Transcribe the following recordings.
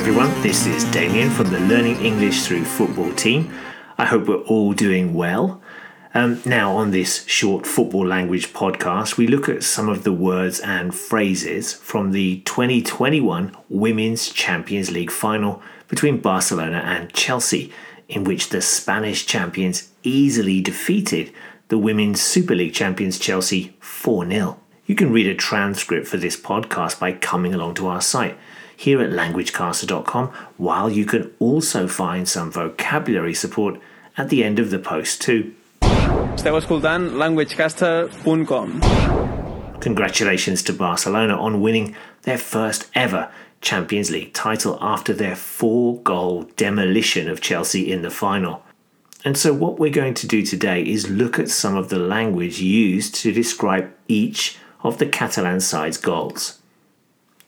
everyone. This is Damien from the Learning English Through Football team. I hope we're all doing well. Um, now, on this short football language podcast, we look at some of the words and phrases from the 2021 Women's Champions League final between Barcelona and Chelsea, in which the Spanish champions easily defeated the Women's Super League champions Chelsea 4 0. You can read a transcript for this podcast by coming along to our site here at languagecaster.com, while you can also find some vocabulary support at the end of the post too. Esteu escoltant languagecaster.com. Congratulations to Barcelona on winning their first ever Champions League title after their four goal demolition of Chelsea in the final. And so, what we're going to do today is look at some of the language used to describe each of the Catalan side's goals.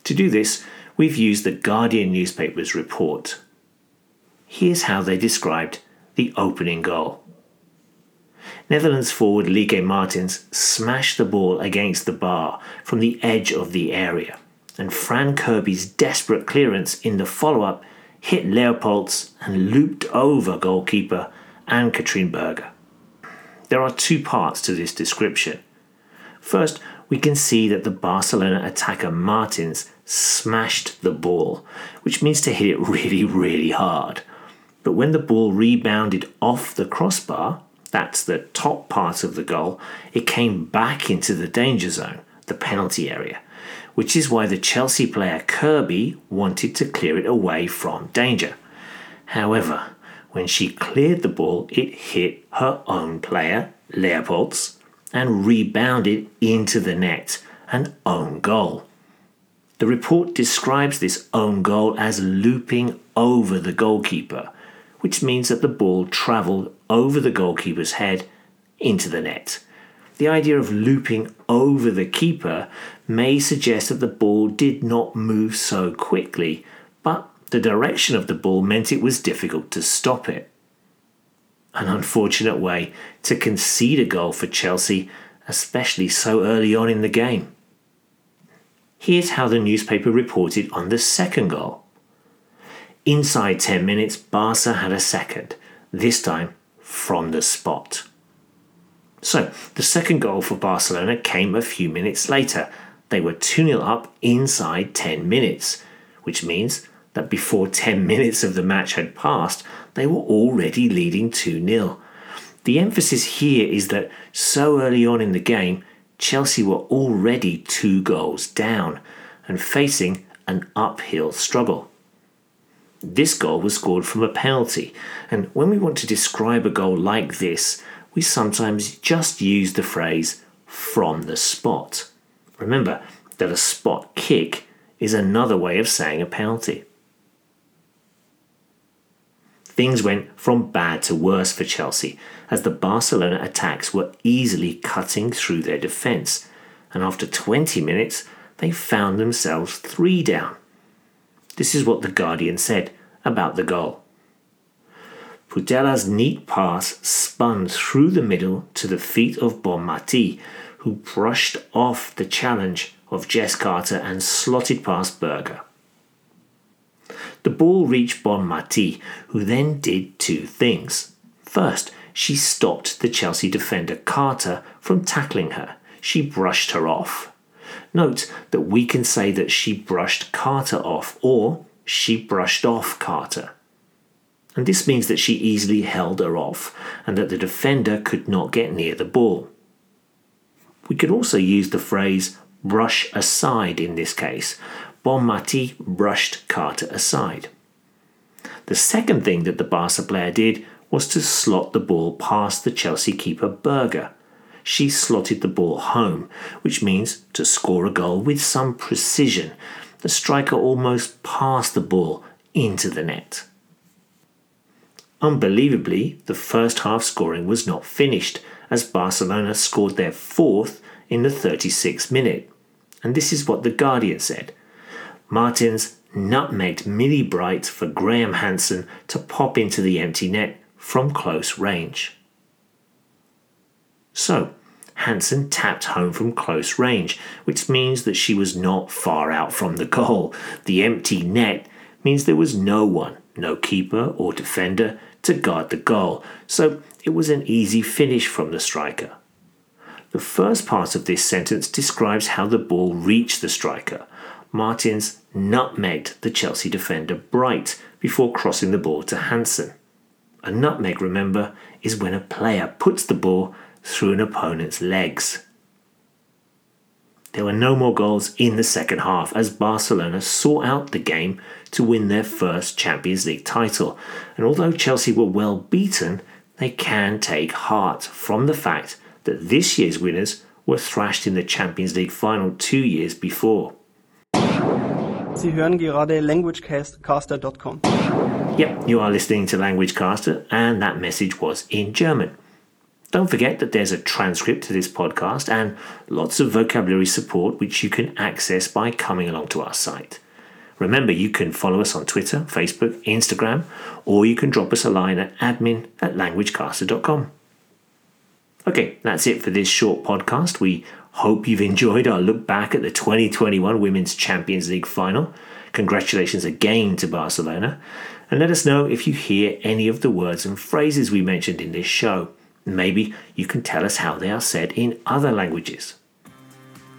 To do this, we've used the Guardian newspaper's report. Here's how they described the opening goal. Netherlands forward Lieke Martens smashed the ball against the bar from the edge of the area, and Fran Kirby's desperate clearance in the follow up hit Leupolz and looped over goalkeeper Anne-Katrin Berger. There are two parts to this description. First, we can see that the Barcelona attacker Martens smashed the ball, which means to hit it really, really hard. But when the ball rebounded off the crossbar, that's the top part of the goal, it came back into the danger zone, the penalty area, which is why the Chelsea player Kirby wanted to clear it away from danger. However, when she cleared the ball, it hit her own player, Leupolz, and rebounded into the net, an own goal. The report describes this own goal as looping over the goalkeeper, which means that the ball travelled over the goalkeeper's head into the net. The idea of looping over the keeper may suggest that the ball did not move so quickly, but the direction of the ball meant it was difficult to stop it. An unfortunate way to concede a goal for Chelsea, especially so early on in the game. Here's how the newspaper reported on the second goal. Inside 10 minutes, Barca had a second, this time from the spot. So, the second goal for Barcelona came a few minutes later. They were 2 0 up inside 10 minutes, which means that before 10 minutes of the match had passed, they were already leading 2 0. The emphasis here is that so early on in the game, Chelsea were already two goals down and facing an uphill struggle. This goal was scored from a penalty, and when we want to describe a goal like this, we sometimes just use the phrase from the spot. Remember that a spot kick is another way of saying a penalty. Things went from bad to worse for Chelsea as the Barcelona attacks were easily cutting through their defence, and after 20 minutes, they found themselves three down. This is what The Guardian said about the goal. Putellas's neat pass spun through the middle to the feet of Bonmati, who brushed off the challenge of Jess Carter and slotted past Berger. The ball reached Bonmati, who then did two things. First, she stopped the Chelsea defender Carter from tackling her. She brushed her off. Note that we can say that she brushed Carter off or she brushed off Carter. And this means that she easily held her off and that the defender could not get near the ball. We could also use the phrase brush aside in this case, Bonmati brushed Carter aside. The second thing that the Barca player did was to slot the ball past the Chelsea keeper Berger. She slotted the ball home, which means to score a goal with some precision. The striker almost passed the ball into the net. Unbelievably, the first half scoring was not finished as Barcelona scored their fourth in the 36th minute. And this is what The Guardian said. Martens nutmegged Millie Bright for Graham Hansen to pop into the empty net from close range. So, Hansen tapped home from close range, which means that she was not far out from the goal. The empty net means there was no one, no keeper or defender, to guard the goal, so it was an easy finish from the striker. The first part of this sentence describes how the ball reached the striker. Martens nutmegged the Chelsea defender Bright before crossing the ball to Hansen. A nutmeg, remember, is when a player puts the ball through an opponent's legs. There were no more goals in the second half as Barcelona saw out the game to win their first Champions League title. And although Chelsea were well beaten, they can take heart from the fact that this year's winners were thrashed in the Champions League final two years before. Sie hören gerade languagecaster.com. Yep, you are listening to Languagecaster, and that message was in German. Don't forget that there's a transcript to this podcast and lots of vocabulary support which you can access by coming along to our site. Remember, you can follow us on Twitter, Facebook, Instagram, or you can drop us a line at admin at languagecaster.com. Okay, that's it for this short podcast. We hope you've enjoyed our look back at the 2021 Women's Champions League final. Congratulations again to Barcelona. And let us know if you hear any of the words and phrases we mentioned in this show. Maybe you can tell us how they are said in other languages.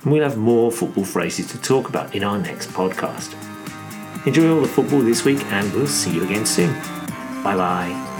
And we'll have more football phrases to talk about in our next podcast. Enjoy all the football this week, and we'll see you again soon. Bye bye.